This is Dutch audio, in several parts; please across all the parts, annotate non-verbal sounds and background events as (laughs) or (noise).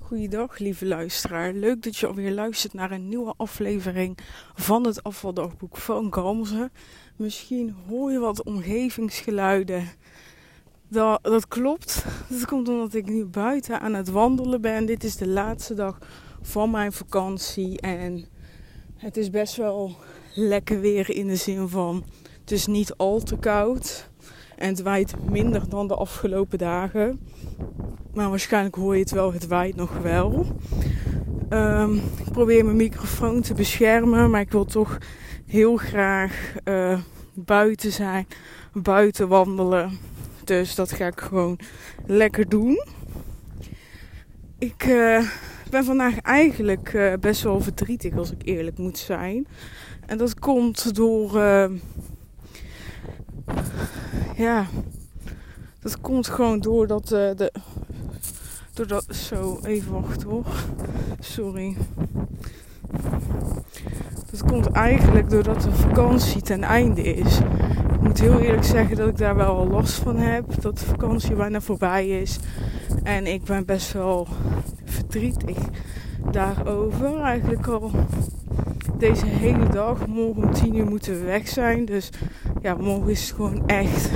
Goeiedag, lieve luisteraar. Leuk dat je alweer luistert naar een nieuwe aflevering van het afvaldagboek van Gamze. Misschien hoor je wat omgevingsgeluiden. Dat, dat klopt. Dat komt omdat ik nu buiten aan het wandelen ben. Dit is de laatste dag van mijn vakantie. En het is best wel lekker weer in de zin van... Het is niet al te koud. En het waait minder dan de afgelopen dagen. Maar waarschijnlijk hoor je het wel, het waait nog wel. Um, ik probeer mijn microfoon te beschermen, maar ik wil toch heel graag uh, buiten zijn, buiten wandelen. Dus dat ga ik gewoon lekker doen. Ik uh, ben vandaag eigenlijk uh, best wel verdrietig, als ik eerlijk moet zijn. En dat komt door. Ja, dat komt gewoon doordat de Doordat, zo, even wachten hoor. Sorry. Dat komt eigenlijk doordat de vakantie ten einde is. Ik moet heel eerlijk zeggen dat ik daar wel last van heb. Dat de vakantie bijna voorbij is. En ik ben best wel verdrietig daarover. Eigenlijk al deze hele dag. Morgen om 10 uur moeten we weg zijn. Dus ja, morgen is het gewoon echt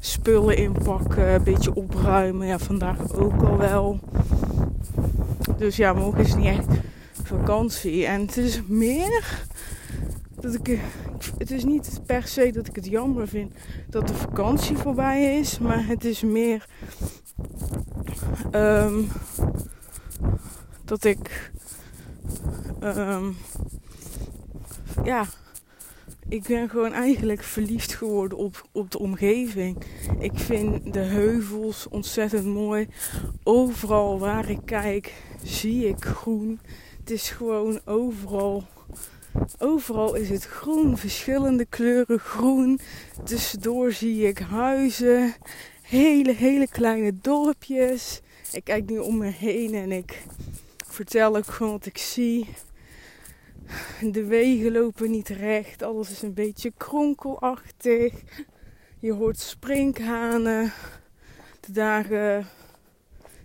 spullen inpakken, een beetje opruimen. Ja, vandaag ook al wel. Dus ja, morgen is niet echt vakantie. En het is meer dat ik. Het is niet per se dat ik het jammer vind dat de vakantie voorbij is. Maar het is meer. Um, dat ik. Um, ja, ik ben gewoon eigenlijk verliefd geworden op, op de omgeving. Ik vind de heuvels ontzettend mooi. Overal waar ik kijk, zie ik groen. Het is gewoon overal. Overal is het groen, verschillende kleuren groen. Tussendoor zie ik huizen, hele, hele kleine dorpjes. Ik kijk nu om me heen en ik vertel ook gewoon wat ik zie. De wegen lopen niet recht. Alles is een beetje kronkelachtig. Je hoort sprinkhanen. De dagen,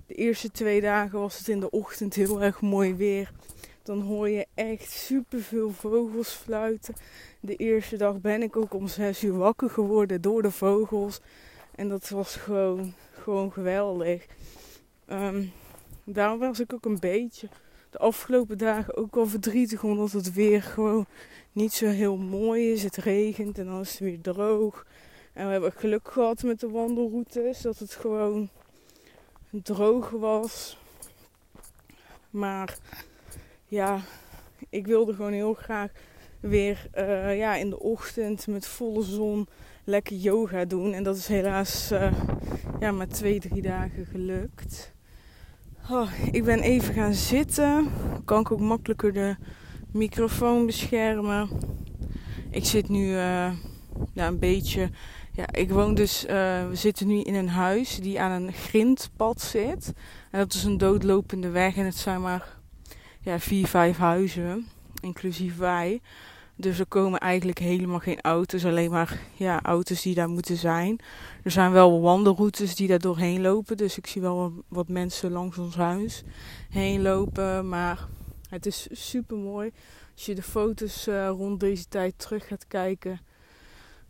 de eerste twee dagen was het in de ochtend heel erg mooi weer. Dan hoor je echt superveel vogels fluiten. De eerste dag ben ik ook om zes uur wakker geworden door de vogels. En dat was gewoon, gewoon geweldig. Um, daarom was ik ook een beetje de afgelopen dagen ook wel verdrietig. Omdat het weer gewoon niet zo heel mooi is. Het regent en dan is het weer droog. En we hebben geluk gehad met de wandelroutes. Dat het gewoon droog was. Maar ja, ik wilde gewoon heel graag weer uh, ja, in de ochtend met volle zon lekker yoga doen. En dat is helaas uh, ja, maar twee, drie dagen gelukt. Oh, ik ben even gaan zitten. Kan ik ook makkelijker de microfoon beschermen. Ik zit nu ja, een beetje. Ja, ik woon dus. Uh, we zitten nu in een huis die aan een grindpad zit. En dat is een doodlopende weg. En het zijn maar ja, vier, vijf huizen. Inclusief wij. Dus er komen eigenlijk helemaal geen auto's, alleen maar ja, auto's die daar moeten zijn. Er zijn wel wandelroutes die daar doorheen lopen, dus ik zie wel wat, mensen langs ons huis heen lopen. Maar het is super mooi. Als je de foto's uh, rond deze tijd terug gaat kijken,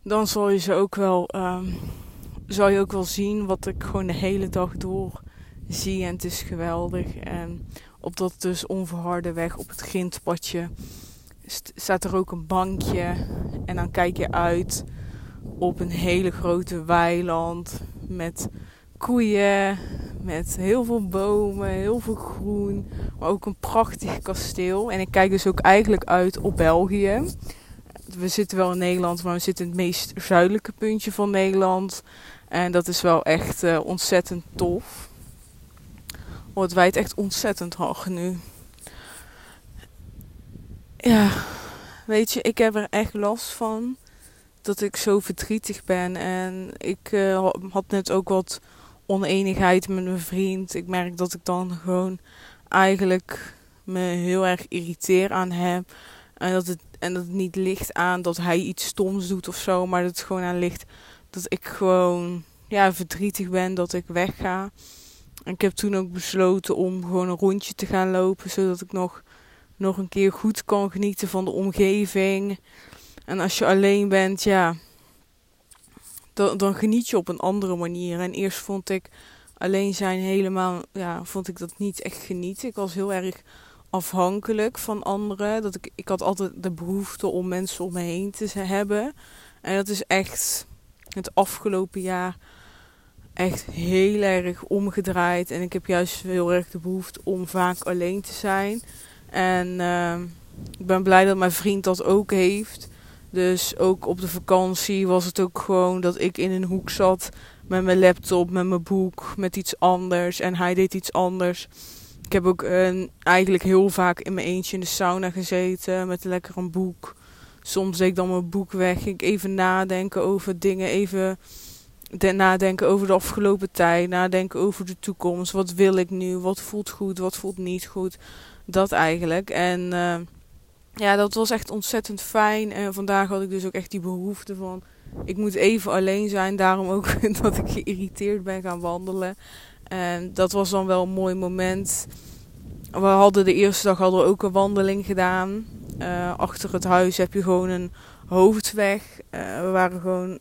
dan zal je ze ook wel, um, zal je ook wel zien wat ik gewoon de hele dag door zie. En het is geweldig. En op dat dus onverharde weg op het grindpadje staat er ook een bankje. En dan kijk je uit op een hele grote weiland met koeien, met heel veel bomen, heel veel groen, maar ook een prachtig kasteel. En ik kijk dus ook eigenlijk uit op België. We zitten wel in Nederland, maar we zitten in het meest zuidelijke puntje van Nederland. En dat is wel echt uh, ontzettend tof. Oh, het waait echt ontzettend hard nu ja, weet je, ik heb er echt last van dat ik zo verdrietig ben. En ik uh, had net ook wat oneenigheid met mijn vriend. Ik merk dat ik dan gewoon eigenlijk me heel erg irriteer aan hem. En dat het, en dat het niet ligt aan dat hij iets stoms doet of zo. Maar dat het gewoon aan ligt dat ik gewoon ja, verdrietig ben dat ik wegga. ik heb toen ook besloten om gewoon een rondje te gaan lopen, zodat ik nog, nog een keer goed kan genieten van de omgeving. En als je alleen bent, ja, dan, dan geniet je op een andere manier. En eerst vond ik alleen zijn helemaal, ja, vond ik dat niet echt genieten. Ik was heel erg afhankelijk van anderen. Dat ik, ik had altijd de behoefte om mensen om me heen te hebben. En dat is echt het afgelopen jaar echt heel erg omgedraaid. En ik heb juist heel erg de behoefte om vaak alleen te zijn. En uh, ik ben blij dat mijn vriend dat ook heeft. Dus ook op de vakantie was het ook gewoon dat ik in een hoek zat met mijn laptop, met mijn boek, met iets anders. En hij deed iets anders. Ik heb ook uh, eigenlijk heel vaak in mijn eentje in de sauna gezeten met lekker een boek. Soms deed ik dan mijn boek weg. Ik even nadenken over dingen. Even nadenken over de afgelopen tijd. Nadenken over de toekomst. Wat wil ik nu? Wat voelt goed? Wat voelt niet goed? Dat eigenlijk. En uh, ja, dat was echt ontzettend fijn. En vandaag had ik dus ook echt die behoefte van... Ik moet even alleen zijn. Daarom ook (laughs) dat ik geïrriteerd ben gaan wandelen. En dat was dan wel een mooi moment. We hadden de eerste dag hadden we ook een wandeling gedaan. Uh, achter het huis heb je gewoon een hoofdweg. Uh, we waren gewoon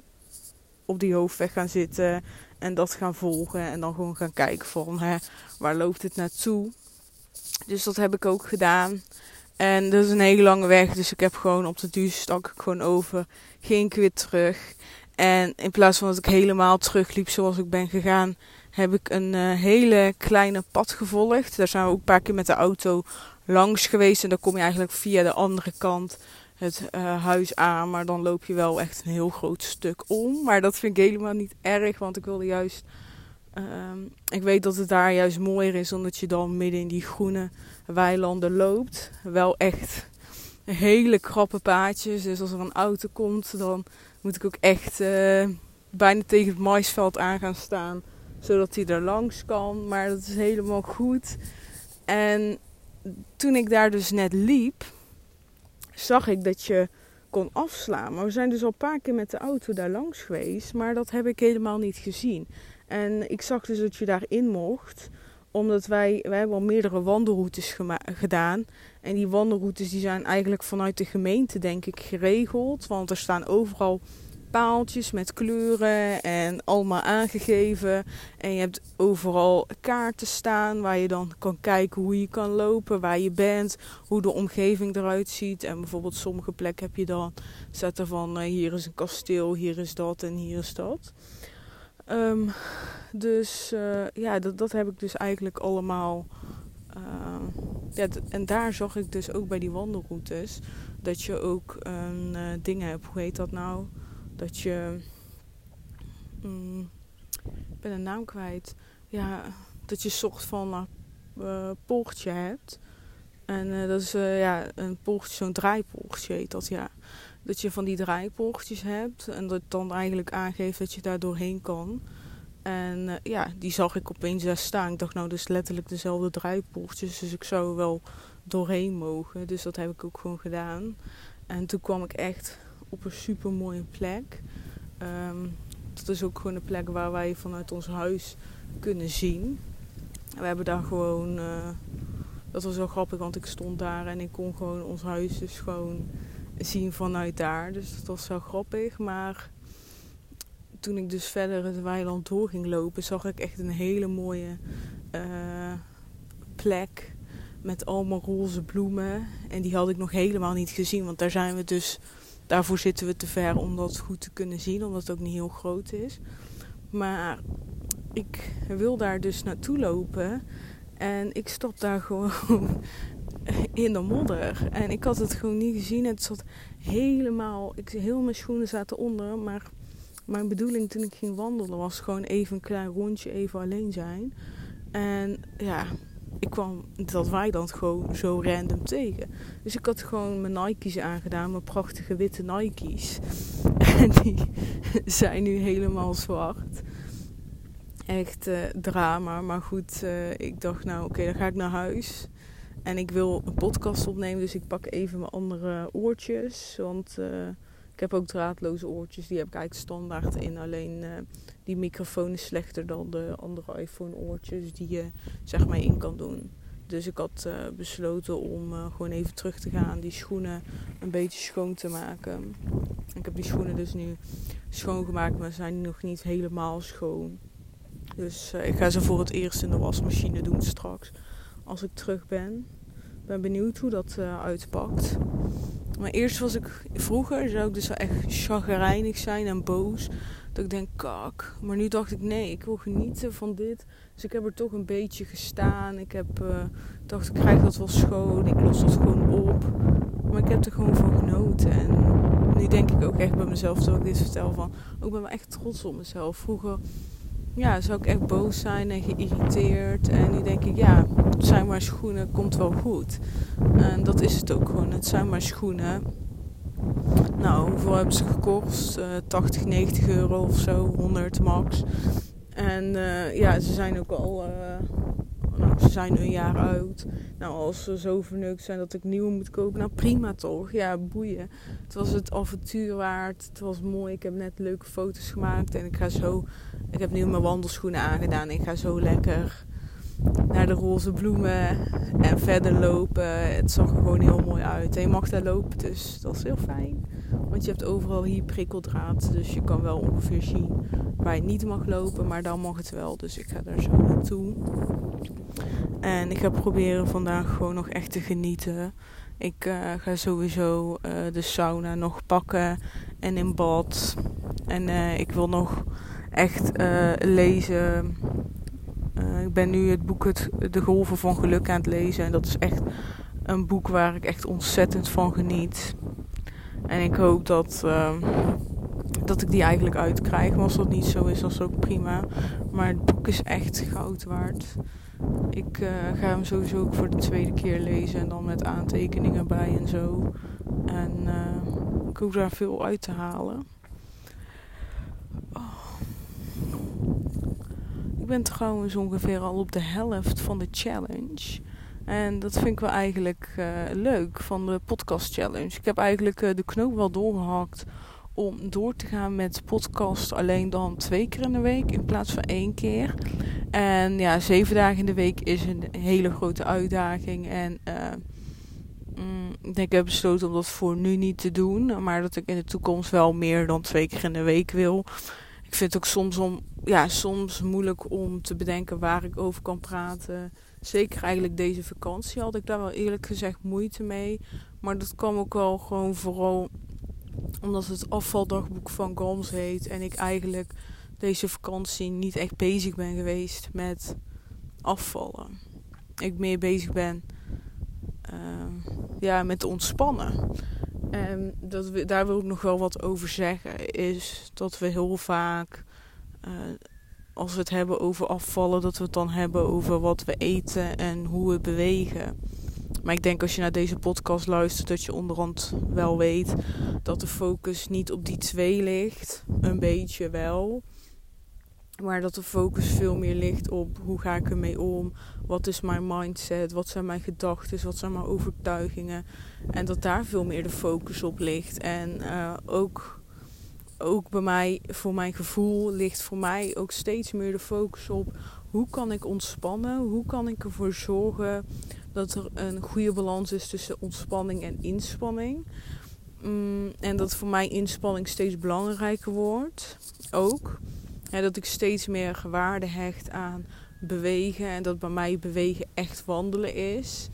op die hoofdweg gaan zitten en dat gaan volgen. En dan gewoon gaan kijken van hè, waar loopt het naartoe. Dus dat heb ik ook gedaan. En dat is een hele lange weg. Dus ik heb gewoon op de duur stak ik gewoon over. Ik weer terug. En in plaats van dat ik helemaal terugliep zoals ik ben gegaan, heb ik een uh, hele kleine pad gevolgd. Daar zijn we ook een paar keer met de auto langs geweest. En dan kom je eigenlijk via de andere kant het uh, huis aan. Maar dan loop je wel echt een heel groot stuk om. Maar dat vind ik helemaal niet erg. Want ik wilde juist. Uh, ik weet dat het daar juist mooier is. Omdat je dan midden in die groene weilanden loopt. Wel echt hele krappe paadjes. Dus als er een auto komt, dan moet ik ook echt uh, bijna tegen het maisveld aan gaan staan. Zodat hij er langs kan. Maar dat is helemaal goed. En toen ik daar dus net liep, zag ik dat je kon afslaan. Maar we zijn dus al een paar keer met de auto daar langs geweest, maar dat heb ik helemaal niet gezien. En ik zag dus dat je daarin mocht, omdat wij, wij hebben al meerdere wandelroutes gedaan. En die wandelroutes die zijn eigenlijk vanuit de gemeente, denk ik, geregeld. Want er staan overal paaltjes met kleuren en allemaal aangegeven. En je hebt overal kaarten staan waar je dan kan kijken hoe je kan lopen, waar je bent, hoe de omgeving eruit ziet. En bijvoorbeeld sommige plekken heb je dan zetten van uh, hier is een kasteel, hier is dat en hier is dat. Um, dus uh, ja, dat, dat heb ik dus eigenlijk allemaal. Uh, ja, en daar zag ik dus ook bij die wandelroutes dat je ook dingen hebt. Hoe heet dat nou? dat je. Mm, ik ben een naam kwijt. Ja, dat je soort van uh, poortje hebt. En uh, dat is uh, ja, een poortje, zo'n draaipoortje heet dat ja. Dat je van die draaipoortjes hebt en dat dan eigenlijk aangeeft dat je daar doorheen kan. En ja, die zag ik opeens daar staan. Ik dacht, nou, dus letterlijk dezelfde draaipoortjes. Dus ik zou wel doorheen mogen. Dus dat heb ik ook gewoon gedaan. En toen kwam ik echt op een super mooie plek. Um, dat is ook gewoon een plek waar wij vanuit ons huis kunnen zien. We hebben daar gewoon. Uh, dat was wel grappig, want ik stond daar en ik kon gewoon ons huis dus gewoon zien vanuit daar. Dus dat was wel grappig. Maar toen ik dus verder het weiland door ging lopen, zag ik echt een hele mooie uh, plek met allemaal roze bloemen. En die had ik nog helemaal niet gezien, want daar zijn we dus daarvoor zitten we te ver om dat goed te kunnen zien, omdat het ook niet heel groot is. Maar ik wil daar dus naartoe lopen en ik stap daar (laughs) gewoon in de modder. En ik had het gewoon niet gezien. Het zat helemaal, ik, heel mijn schoenen zaten onder, maar mijn bedoeling toen ik ging wandelen was gewoon even een klein rondje, even alleen zijn. En ja, ik kwam dat wij dan gewoon zo random tegen. Dus ik had gewoon mijn Nike's aangedaan, mijn prachtige witte Nike's. (laughs) En die (laughs) zijn nu helemaal zwart. Echt uh, drama. Maar goed, uh, ik dacht nou oké, dan ga ik naar huis. En ik wil een podcast opnemen, dus ik pak even mijn andere oortjes. Want uh, Ik heb ook draadloze oortjes, die heb ik eigenlijk standaard in. Alleen uh, die microfoon is slechter dan de andere iPhone oortjes die je zeg maar in kan doen. Dus ik had uh, besloten om gewoon even terug te gaan, die schoenen een beetje schoon te maken. Ik heb die schoenen dus nu schoongemaakt, maar ze zijn nog niet helemaal schoon. Dus ik ga ze voor het eerst in de wasmachine doen straks, als ik terug ben. Ben benieuwd hoe dat uitpakt. Maar eerst was ik, vroeger zou ik dus wel echt chagrijnig zijn en boos. Dat ik denk, kak. Maar nu dacht ik, nee, ik wil genieten van dit. Dus ik heb er toch een beetje gestaan. Ik heb, uh, dacht, ik krijg dat wel schoon. Ik los dat gewoon op. Maar ik heb er gewoon van genoten. En nu denk ik ook echt bij mezelf, terwijl ik dit vertel, van... Ik ben wel echt trots op mezelf. Vroeger ja, zou ik echt boos zijn en geïrriteerd. En nu denk ik, ja, het zijn maar schoenen, komt wel goed. En dat is het ook gewoon. Het zijn maar schoenen. Nou, hoeveel hebben ze gekost? Uh, 80, 90 euro of zo, 100 max. En uh, ja, ze zijn ook al nou, ze zijn een jaar oud. Nou, als ze zo verneukt zijn dat ik nieuwe moet kopen, nou prima toch? Ja, boeien. Het was het avontuur waard. Het was mooi. Ik heb net leuke foto's gemaakt. En ik ga zo. Ik heb nu mijn wandelschoenen aangedaan. Ik ga zo lekker naar de roze bloemen en verder lopen. Het zag er gewoon heel mooi uit. En je mag daar lopen, dus dat is heel fijn. Want je hebt overal hier prikkeldraad. Dus je kan wel ongeveer zien waar je niet mag lopen. Maar dan mag het wel. Dus ik ga daar zo naartoe. En ik ga proberen vandaag gewoon nog echt te genieten. Ik uh, ga sowieso uh, de sauna nog pakken en in bad. En uh, ik wil nog echt lezen. Ik ben nu het boek het, De Golven van Geluk aan het lezen. En dat is echt een boek waar ik echt ontzettend van geniet. En ik hoop dat, dat ik die eigenlijk uitkrijg. Maar als dat niet zo is, dan is ook prima. Maar het boek is echt goud waard. Ik uh, ga hem sowieso ook voor de tweede keer lezen en dan met aantekeningen bij en zo. En uh, ik hoop daar veel uit te halen. Oh. Ik ben trouwens ongeveer al op de helft van de challenge. En dat vind ik wel eigenlijk uh, leuk van de podcast challenge. Ik heb eigenlijk de knoop wel doorgehakt om door te gaan met podcast alleen dan twee keer in de week in plaats van één keer. En ja, zeven dagen in de week is een hele grote uitdaging. En uh, mm, ik ik heb besloten om dat voor nu niet te doen. Maar dat ik in de toekomst wel meer dan twee keer in de week wil. Ik vind het ook soms, om, ja, soms moeilijk om te bedenken waar ik over kan praten. Zeker eigenlijk deze vakantie had ik daar wel eerlijk gezegd moeite mee. Maar dat kwam ook wel gewoon vooral omdat het afvaldagboek van Goms heet. En ik eigenlijk deze vakantie niet echt bezig ben geweest met afvallen. Ik meer bezig ben uh, ja, met ontspannen. En dat daar wil ik nog wel wat over zeggen. Is dat we heel vaak, uh, als we het hebben over afvallen, dat we het dan hebben over wat we eten en hoe we bewegen. Maar ik denk als je naar deze podcast luistert, dat je onderhand wel weet dat de focus niet op die twee ligt. Een beetje wel. Maar dat de focus veel meer ligt op hoe ga ik ermee om? Wat is mijn mindset? Wat zijn mijn gedachten? Wat zijn mijn overtuigingen? En dat daar veel meer de focus op ligt. En uh, ook, ook bij mij, voor mijn gevoel, ligt voor mij ook steeds meer de focus op hoe kan ik ontspannen? Hoe kan ik ervoor zorgen dat er een goede balans is tussen ontspanning en inspanning? Mm, en dat voor mij inspanning steeds belangrijker wordt. Ook. Ja, dat ik steeds meer waarde hecht aan bewegen. En dat bij mij bewegen echt wandelen is.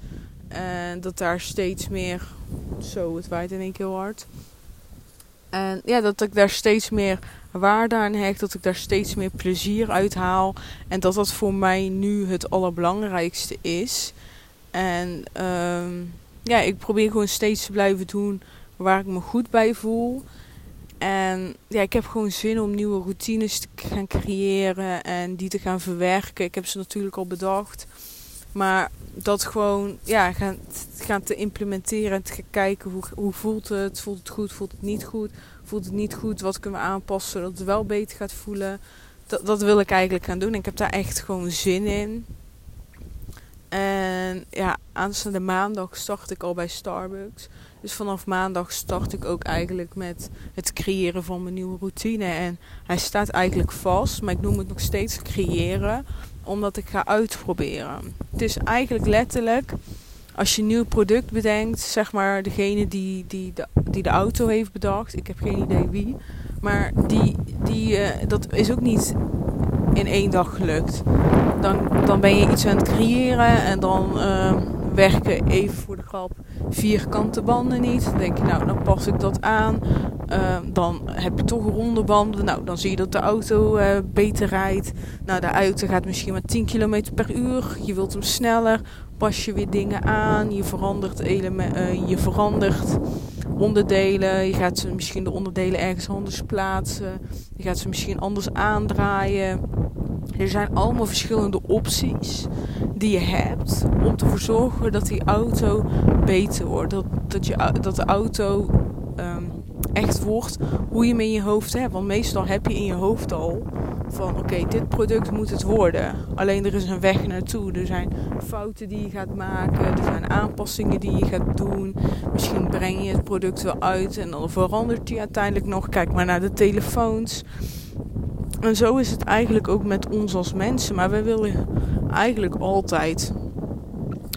En dat daar steeds meer. Zo, het waait in één keer hard. En ja, dat ik daar steeds meer waarde aan hecht. Dat ik daar steeds meer plezier uit haal. En dat dat voor mij nu het allerbelangrijkste is. En um, ja, ik probeer gewoon steeds te blijven doen waar ik me goed bij voel. En ja, ik heb gewoon zin om nieuwe routines te gaan creëren en die te gaan verwerken. Ik heb ze natuurlijk al bedacht. Maar dat gewoon ja, gaan, gaan te implementeren en te gaan kijken hoe, hoe voelt het. Voelt het goed? Voelt het niet goed? Voelt het niet goed? Wat kunnen we aanpassen zodat het wel beter gaat voelen? Dat, dat wil ik eigenlijk gaan doen. Ik heb daar echt gewoon zin in. En ja, aanstaande maandag start ik al bij Starbucks. Dus vanaf maandag start ik ook eigenlijk met het creëren van mijn nieuwe routine. En hij staat eigenlijk vast, maar ik noem het nog steeds creëren, omdat ik ga uitproberen. Het is eigenlijk letterlijk, als je een nieuw product bedenkt, zeg maar degene die, die, de, die de auto heeft bedacht, ik heb geen idee wie, maar die, die, uh, dat is ook niet in één dag gelukt. Dan, dan ben je iets aan het creëren en dan uh, werken even voor de grap vierkante banden niet. Dan denk je, nou, dan pas ik dat aan. Uh, dan heb je toch ronde banden. Nou, dan zie je dat de auto uh, beter rijdt. Nou, de auto gaat misschien maar 10 km per uur. Je wilt hem sneller. Pas je weer dingen aan. Je verandert, element, uh, je verandert onderdelen. Je gaat ze misschien de onderdelen ergens anders plaatsen. Je gaat ze misschien anders aandraaien. Er zijn allemaal verschillende opties die je hebt om te zorgen dat die auto beter wordt. Dat, dat, je, dat de auto um, echt wordt hoe je hem in je hoofd hebt. Want meestal heb je in je hoofd al van oké, dit product moet het worden. Alleen er is een weg naartoe. Er zijn fouten die je gaat maken. Er zijn aanpassingen die je gaat doen. Misschien breng je het product wel uit en dan verandert hij uiteindelijk nog. Kijk maar naar de telefoons. En zo is het eigenlijk ook met ons als mensen. Maar we willen eigenlijk altijd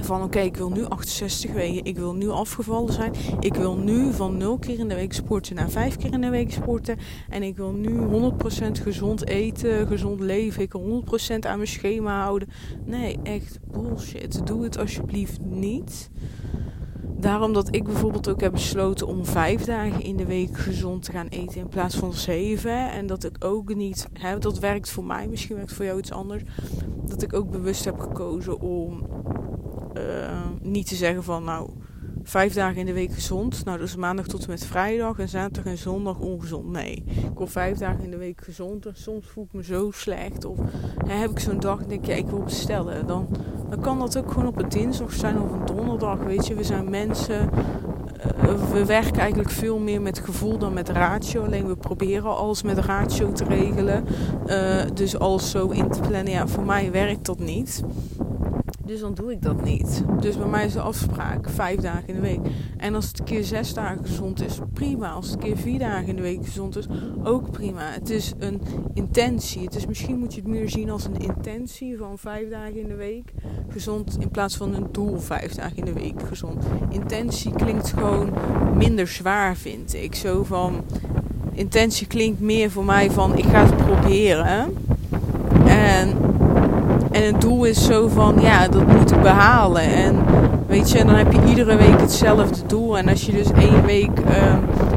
van oké, ik wil nu 68 wegen, ik wil nu afgevallen zijn, ik wil nu van 0 keer in de week sporten naar 5 keer in de week sporten en ik wil nu 100% gezond eten, gezond leven, ik wil 100% aan mijn schema houden. Nee, echt bullshit. Doe het alsjeblieft niet. Daarom dat ik bijvoorbeeld ook heb besloten om vijf dagen in de week gezond te gaan eten in plaats van zeven. En dat ik ook niet, hè, dat werkt voor mij, misschien werkt voor jou iets anders. Dat ik ook bewust heb gekozen om uh, niet te zeggen van nou vijf dagen in de week gezond. Nou, dus maandag tot en met vrijdag en zaterdag en zondag ongezond. Nee, ik wil vijf dagen in de week gezond. En soms voel ik me zo slecht. Of hè, heb ik zo'n dag en denk ik, ja, ik wil bestellen. Dan, dan kan dat ook gewoon op een dinsdag zijn of een donderdag. Weet je, we zijn mensen. Uh, we werken eigenlijk veel meer met gevoel dan met ratio. Alleen we proberen alles met ratio te regelen. Uh, dus alles zo in te plannen. Ja, voor mij werkt dat niet. Dus dan doe ik dat niet. Dus bij mij is de afspraak vijf dagen in de week. En als het een keer zes dagen gezond is, prima. Als het een keer vier dagen in de week gezond is, ook prima. Het is een intentie. Het is, misschien moet je het meer zien als een intentie van vijf dagen in de week gezond. In plaats van een doel vijf dagen in de week gezond. Intentie klinkt gewoon minder zwaar, vind ik. Zo van. Intentie klinkt meer voor mij van ik ga het proberen. En en het doel is zo van, ja, dat moet ik behalen. En weet je, dan heb je iedere week hetzelfde doel. En als je dus één week uh,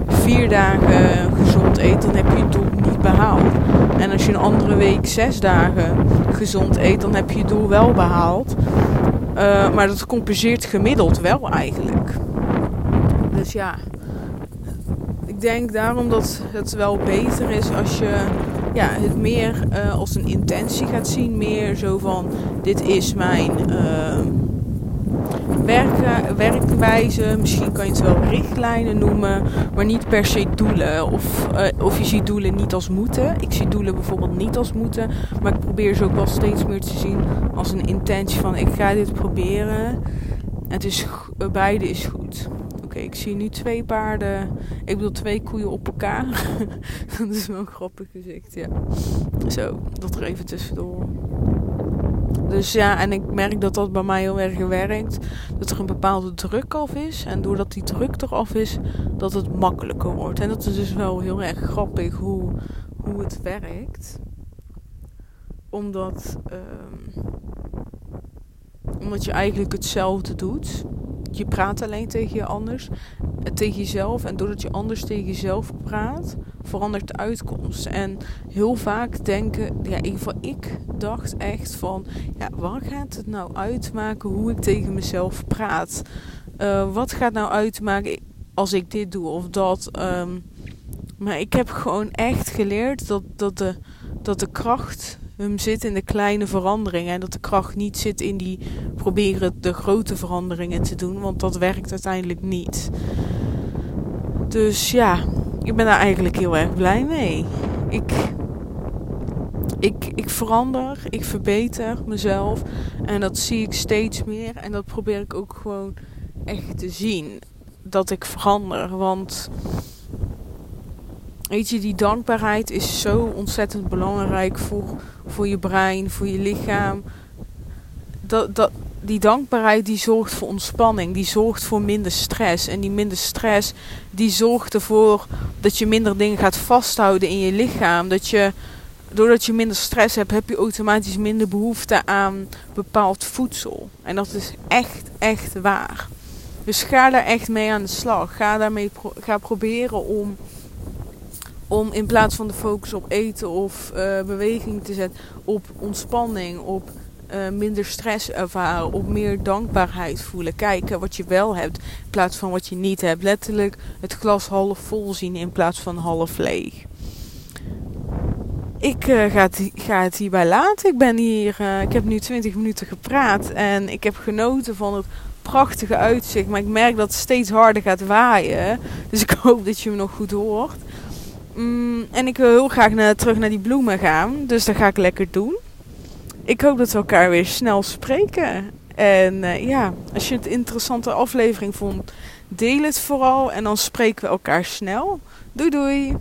vier dagen gezond eet, dan heb je het doel niet behaald. En als je een andere week zes dagen gezond eet, dan heb je het doel wel behaald. Uh, maar dat compenseert gemiddeld wel eigenlijk. Dus ja, ik denk daarom dat het wel beter is als je ja, het meer uh, als een intentie gaat zien. Meer zo van: dit is mijn werk, werkwijze. Misschien kan je het wel richtlijnen noemen, maar niet per se doelen. Of, uh, of je ziet doelen niet als moeten. Ik zie doelen bijvoorbeeld niet als moeten, maar ik probeer ze ook wel steeds meer te zien als een intentie van: ik ga dit proberen. Het is, beide is goed okay, ik zie nu twee paarden. Ik bedoel, twee koeien op elkaar. (laughs) dat is wel een grappig gezicht, ja. Zo, dat er even tussendoor. Dus ja, en ik merk dat dat bij mij heel erg werkt. Dat er een bepaalde druk af is. En doordat die druk eraf is, dat het makkelijker wordt. En dat is dus wel heel erg grappig hoe, hoe het werkt. Omdat, um, omdat je eigenlijk hetzelfde doet je praat alleen tegen je anders, eh, tegen jezelf. En doordat je anders tegen jezelf praat, verandert de uitkomst. En heel vaak denken, ja, in ieder geval ik dacht echt van, ja, wat gaat het nou uitmaken hoe ik tegen mezelf praat? Uh, wat gaat nou uitmaken als ik dit doe of dat? Um, maar ik heb gewoon echt geleerd dat, dat, de, dat de kracht hem zit in de kleine veranderingen. En dat de kracht niet zit in die proberen de grote veranderingen te doen. Want dat werkt uiteindelijk niet. Dus ja, ik ben daar eigenlijk heel erg blij mee. Ik ik, ik verander, ik verbeter mezelf. En dat zie ik steeds meer. En dat probeer ik ook gewoon echt te zien. Dat ik verander. Want weet je, die dankbaarheid is zo ontzettend belangrijk voor, voor je brein, voor je lichaam. Dat, dat, die dankbaarheid die zorgt voor ontspanning, die zorgt voor minder stress. En die minder stress die zorgt ervoor dat je minder dingen gaat vasthouden in je lichaam. Dat je, doordat je minder stress hebt, heb je automatisch minder behoefte aan bepaald voedsel. En dat is echt, echt waar. Dus ga daar echt mee aan de slag. Ga daarmee ga proberen om, om in plaats van de focus op eten of uh, beweging te zetten, op ontspanning, op uh, minder stress ervaren, op meer dankbaarheid voelen. Kijken wat je wel hebt in plaats van wat je niet hebt. Letterlijk het glas half vol zien in plaats van half leeg. Ik uh, ga, het, ga, het, hierbij laten. Ik ben hier, ik heb nu 20 minuten gepraat en ik heb genoten van het prachtige uitzicht. Maar ik merk dat het steeds harder gaat waaien. Dus ik (laughs) hoop dat je me nog goed hoort. Mm, en ik wil heel graag naar, terug naar die bloemen gaan. Dus dat ga ik lekker doen ik hoop dat we elkaar weer snel spreken. En uh, ja, als je het interessante aflevering vond, deel het vooral. En dan spreken we elkaar snel. Doei doei!